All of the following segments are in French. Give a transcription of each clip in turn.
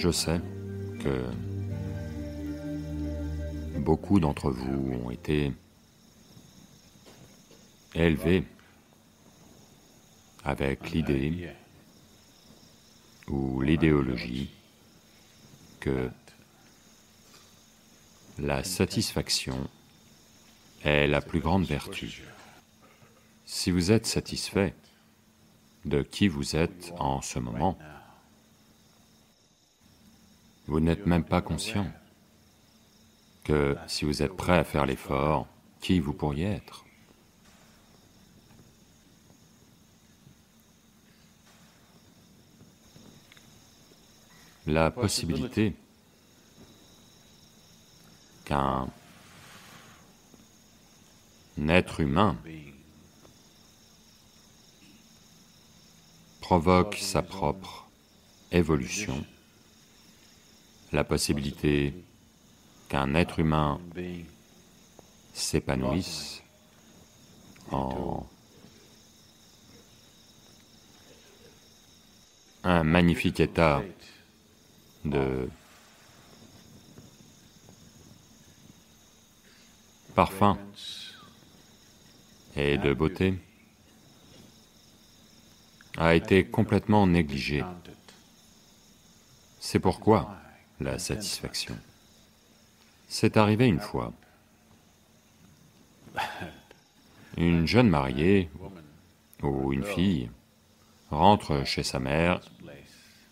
Je sais que beaucoup d'entre vous ont été élevés avec l'idée ou l'idéologie que la satisfaction est la plus grande vertu. Si vous êtes satisfait de qui vous êtes en ce moment, vous n'êtes même pas conscient que si vous êtes prêt à faire l'effort, qui vous pourriez être? La possibilité qu'un être humain provoque sa propre évolution, la possibilité qu'un être humain s'épanouisse en un magnifique état de parfum et de beauté a été complètement négligé. C'est pourquoi la satisfaction. C'est arrivé une fois. Une jeune mariée ou une fille rentre chez sa mère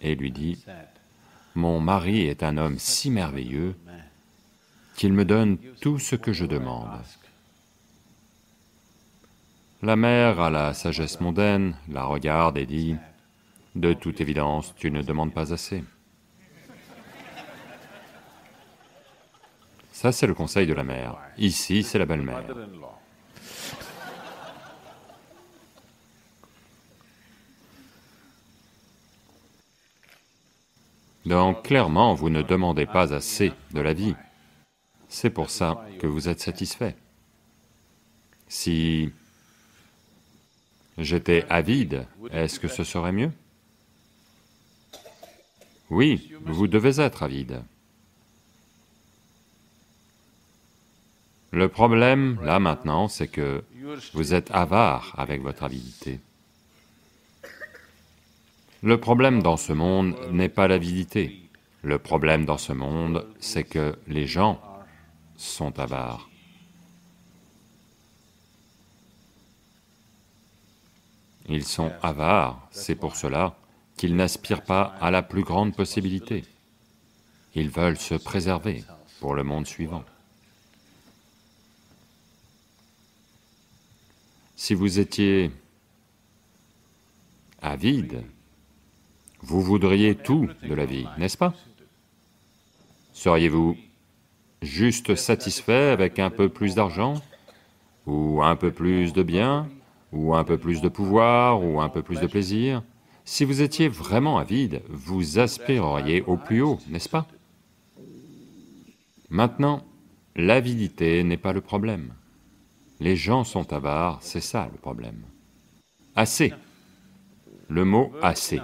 et lui dit, « Mon mari est un homme si merveilleux qu'il me donne tout ce que je demande. » La mère, à la sagesse mondaine, la regarde et dit, « De toute évidence, tu ne demandes pas assez. » Ça, c'est le conseil de la mère. Ici, c'est la belle-mère. Donc, clairement, vous ne demandez pas assez de la vie. C'est pour ça que vous êtes satisfait. Si j'étais avide, est-ce que ce serait mieux? Oui, vous devez être avide. Le problème, là maintenant, c'est que vous êtes avare avec votre avidité. Le problème dans ce monde n'est pas l'avidité. Le problème dans ce monde, c'est que les gens sont avares. Ils sont avares, c'est pour cela qu'ils n'aspirent pas à la plus grande possibilité. Ils veulent se préserver pour le monde suivant. Si vous étiez avide, vous voudriez tout de la vie, n'est-ce pas? Seriez-vous juste satisfait avec un peu plus d'argent, ou un peu plus de biens, ou un peu plus de pouvoir, ou un peu plus de plaisir? Si vous étiez vraiment avide, vous aspireriez au plus haut, n'est-ce pas? Maintenant, l'avidité n'est pas le problème. Les gens sont avares, c'est ça le problème. Assez. Le mot « assez »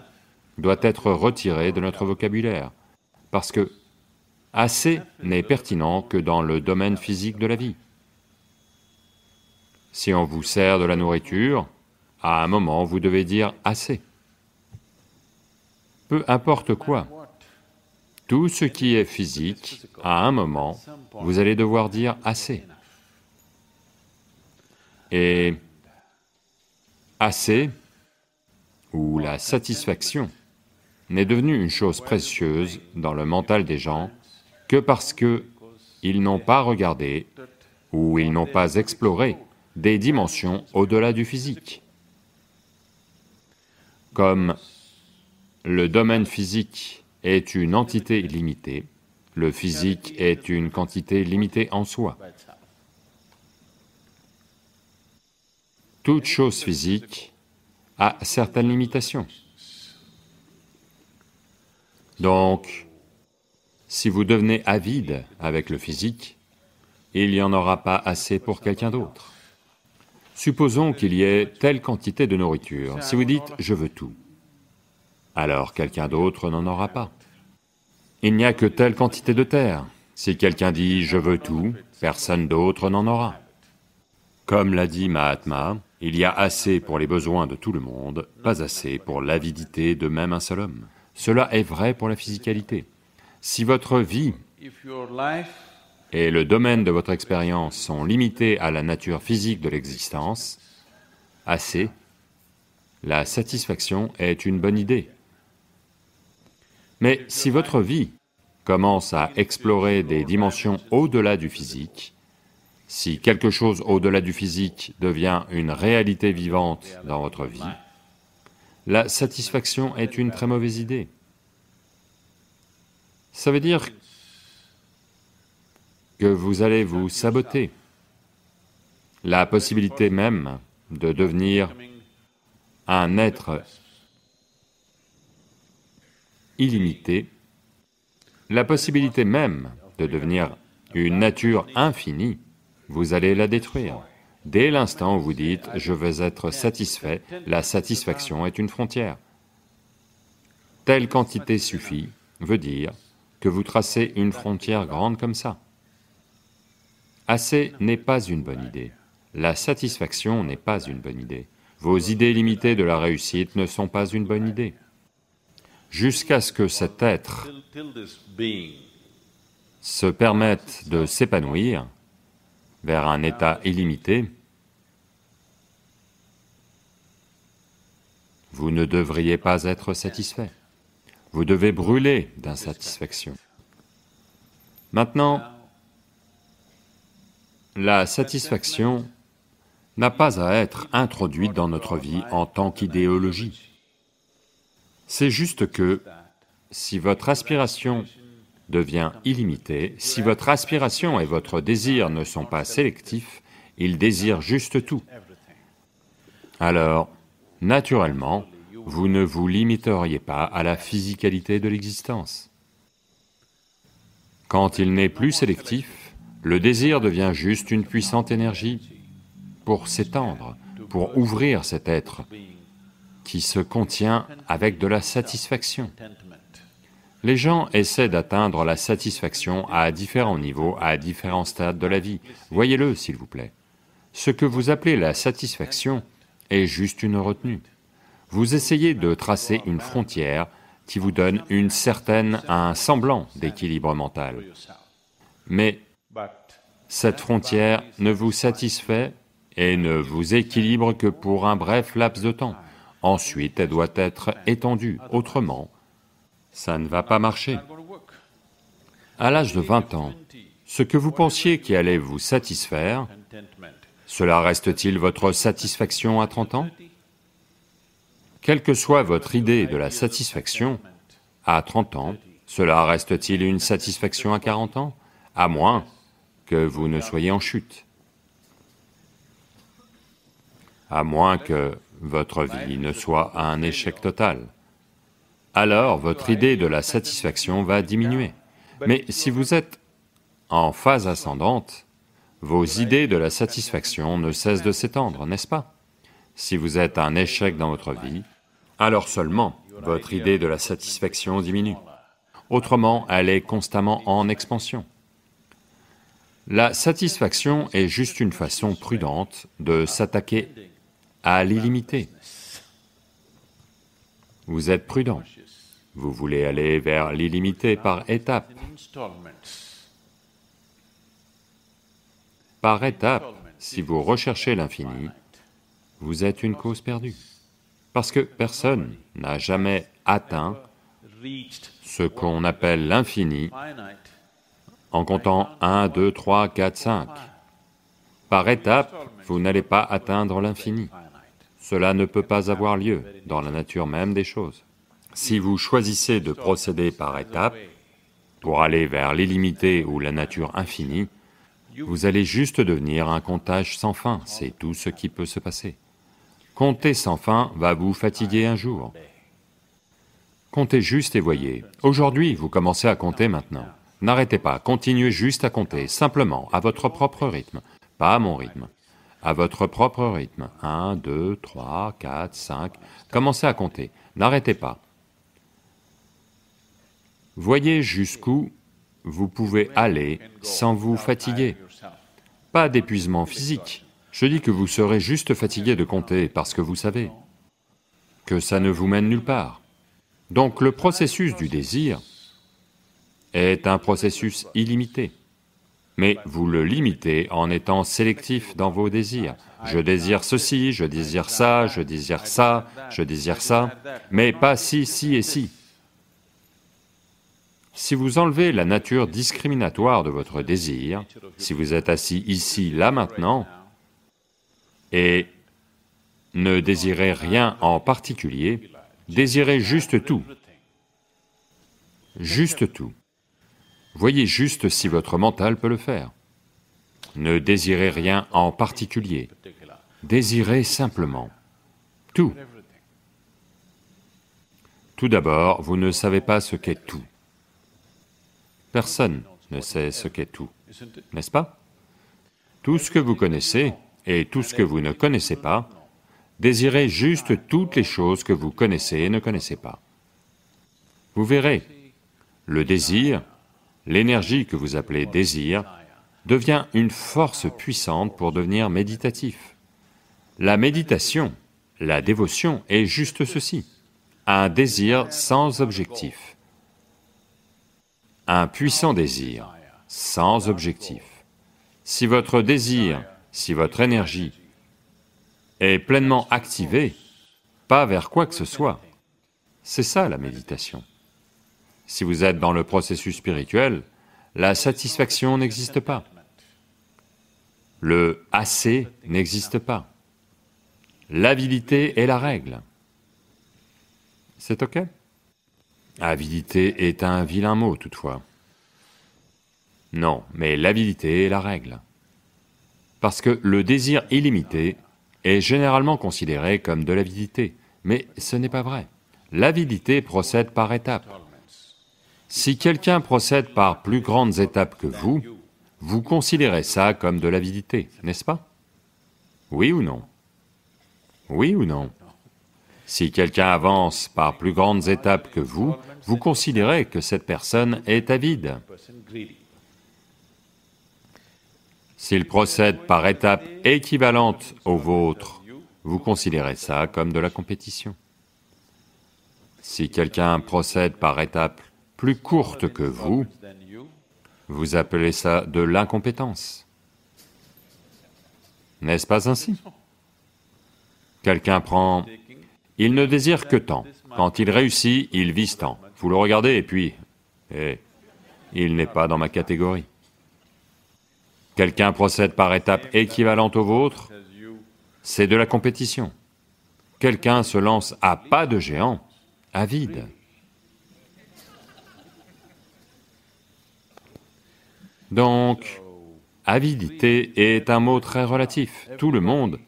doit être retiré de notre vocabulaire, parce que assez n'est pertinent que dans le domaine physique de la vie. Si on vous sert de la nourriture, à un moment vous devez dire assez. Peu importe quoi, tout ce qui est physique, à un moment, vous allez devoir dire assez. Et assez, ou la satisfaction, n'est devenue une chose précieuse dans le mental des gens que parce que ils n'ont pas regardé ou ils n'ont pas exploré des dimensions au-delà du physique. Comme le domaine physique est une entité limitée, le physique est une quantité limitée en soi. Toute chose physique a certaines limitations. Donc, si vous devenez avide avec le physique, il n'y en aura pas assez pour quelqu'un d'autre. Supposons qu'il y ait telle quantité de nourriture, si vous dites « je veux tout », alors quelqu'un d'autre n'en aura pas. il n'y a que telle quantité de terre. Si quelqu'un dit « je veux tout », personne d'autre n'en aura. Comme l'a dit Mahatma, il y a assez pour les besoins de tout le monde, pas assez pour l'avidité de même un seul homme. Cela est vrai pour la physicalité. Si votre vie et le domaine de votre expérience sont limités à la nature physique de l'existence, assez, la satisfaction est une bonne idée. Mais si votre vie commence à explorer des dimensions au-delà du physique, si quelque chose au-delà du physique devient une réalité vivante dans votre vie, la satisfaction est une très mauvaise idée. Ça veut dire que vous allez vous saboter. La possibilité même de devenir un être illimité, la possibilité même de devenir une nature infinie, vous allez la détruire. Dès l'instant où vous dites « je veux être satisfait », la satisfaction est une frontière. Telle quantité suffit veut dire que vous tracez une frontière grande comme ça. Assez n'est pas une bonne idée, la satisfaction n'est pas une bonne idée, vos idées limitées de la réussite ne sont pas une bonne idée. Jusqu'à ce que cet être se permette de s'épanouir, vers un état illimité, vous ne devriez pas être satisfait. Vous devez brûler d'insatisfaction. Maintenant, la satisfaction n'a pas à être introduite dans notre vie en tant qu'idéologie. C'est juste que, si votre aspiration devient illimité, si votre aspiration et votre désir ne sont pas sélectifs, ils désirent juste tout. Alors, naturellement, vous ne vous limiteriez pas à la physicalité de l'existence. Quand il n'est plus sélectif, le désir devient juste une puissante énergie pour s'étendre, pour ouvrir cet être qui se contient avec de la satisfaction. Les gens essaient d'atteindre la satisfaction à différents niveaux, à différents stades de la vie. Voyez-le, s'il vous plaît. Ce que vous appelez la satisfaction est juste une retenue. Vous essayez de tracer une frontière qui vous donne une certaine, un semblant d'équilibre mental. Mais cette frontière ne vous satisfait et ne vous équilibre que pour un bref laps de temps. Ensuite, elle doit être étendue, autrement, ça ne va pas marcher. À l'âge de 20 ans, ce que vous pensiez qui allait vous satisfaire, cela reste-t-il votre satisfaction à 30 ans? Quelle que soit votre idée de la satisfaction, à 30 ans, cela reste-t-il une satisfaction à 40 ans? À moins que vous ne soyez en chute. À moins que votre vie ne soit un échec total alors votre idée de la satisfaction va diminuer. Mais si vous êtes en phase ascendante, vos idées de la satisfaction ne cessent de s'étendre, n'est-ce pas? Si vous êtes un échec dans votre vie, alors seulement votre idée de la satisfaction diminue. Autrement, elle est constamment en expansion. La satisfaction est juste une façon prudente de s'attaquer à l'illimité. Vous êtes prudent, vous voulez aller vers l'illimité par étapes. Par étapes, si vous recherchez l'infini, vous êtes une cause perdue. Parce que personne n'a jamais atteint ce qu'on appelle l'infini en comptant 1, 2, 3, 4, 5. Par étapes, vous n'allez pas atteindre l'infini. Cela ne peut pas avoir lieu dans la nature même des choses. Si vous choisissez de procéder par étapes pour aller vers l'illimité ou la nature infinie, vous allez juste devenir un comptage sans fin, c'est tout ce qui peut se passer. Compter sans fin va vous fatiguer un jour. Comptez juste et voyez. Aujourd'hui, vous commencez à compter maintenant. N'arrêtez pas, continuez juste à compter, simplement, à votre propre rythme, pas à mon rythme. À votre propre rythme. 1, 2, 3, 4, 5, commencez à compter, n'arrêtez pas. Voyez jusqu'où vous pouvez aller sans vous fatiguer. Pas d'épuisement physique. Je dis que vous serez juste fatigué de compter parce que vous savez que ça ne vous mène nulle part. Donc le processus du désir est un processus illimité, mais vous le limitez en étant sélectif dans vos désirs. Je désire ceci, je désire ça, je désire ça, je désire ça, mais pas si, si et si. Si vous enlevez la nature discriminatoire de votre désir, si vous êtes assis ici, là, maintenant, et ne désirez rien en particulier, désirez juste tout, juste tout. Voyez juste si votre mental peut le faire. Ne désirez rien en particulier, désirez simplement tout. Tout d'abord, vous ne savez pas ce qu'est tout. Personne ne sait ce qu'est tout, n'est-ce pas? Tout ce que vous connaissez et tout ce que vous ne connaissez pas, désirez juste toutes les choses que vous connaissez et ne connaissez pas. Vous verrez, le désir, l'énergie que vous appelez désir, devient une force puissante pour devenir méditatif. La méditation, la dévotion est juste ceci, un désir sans objectif un puissant désir, sans objectif. Si votre désir, si votre énergie est pleinement activée, pas vers quoi que ce soit, c'est ça la méditation. Si vous êtes dans le processus spirituel, la satisfaction n'existe pas. Le assez n'existe pas. L'avidité est la règle. C'est OK? Avidité est un vilain mot toutefois. Non, mais l'avidité est la règle. Parce que le désir illimité est généralement considéré comme de l'avidité, mais ce n'est pas vrai. L'avidité procède par étapes. Si quelqu'un procède par plus grandes étapes que vous, vous considérez ça comme de l'avidité, n'est-ce pas? Oui ou non? Oui ou non? Si quelqu'un avance par plus grandes étapes que vous, vous considérez que cette personne est avide. S'il procède par étapes équivalentes aux vôtres, vous considérez ça comme de la compétition. Si quelqu'un procède par étapes plus courtes que vous, vous appelez ça de l'incompétence. N'est-ce pas ainsi? Quelqu'un prend il ne désire que tant. Quand il réussit, il vise tant. Vous le regardez et puis... Eh, il n'est pas dans ma catégorie. Quelqu'un procède par étapes équivalentes aux vôtres, c'est de la compétition. Quelqu'un se lance à pas de géant, à vide. Donc, avidité est un mot très relatif. Tout le monde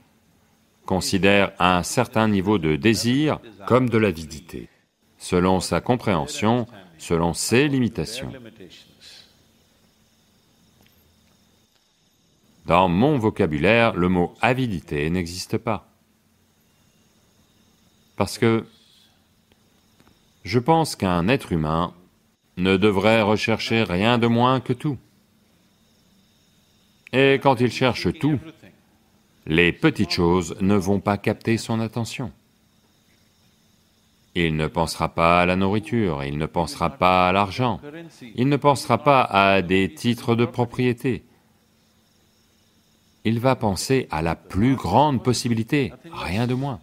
considère un certain niveau de désir comme de l'avidité, selon sa compréhension, selon ses limitations. Dans mon vocabulaire, le mot avidité n'existe pas. Parce que je pense qu'un être humain ne devrait rechercher rien de moins que tout. Et quand il cherche tout, les petites choses ne vont pas capter son attention. Il ne pensera pas à la nourriture, il ne pensera pas à l'argent, il ne pensera pas à des titres de propriété. Il va penser à la plus grande possibilité, rien de moins.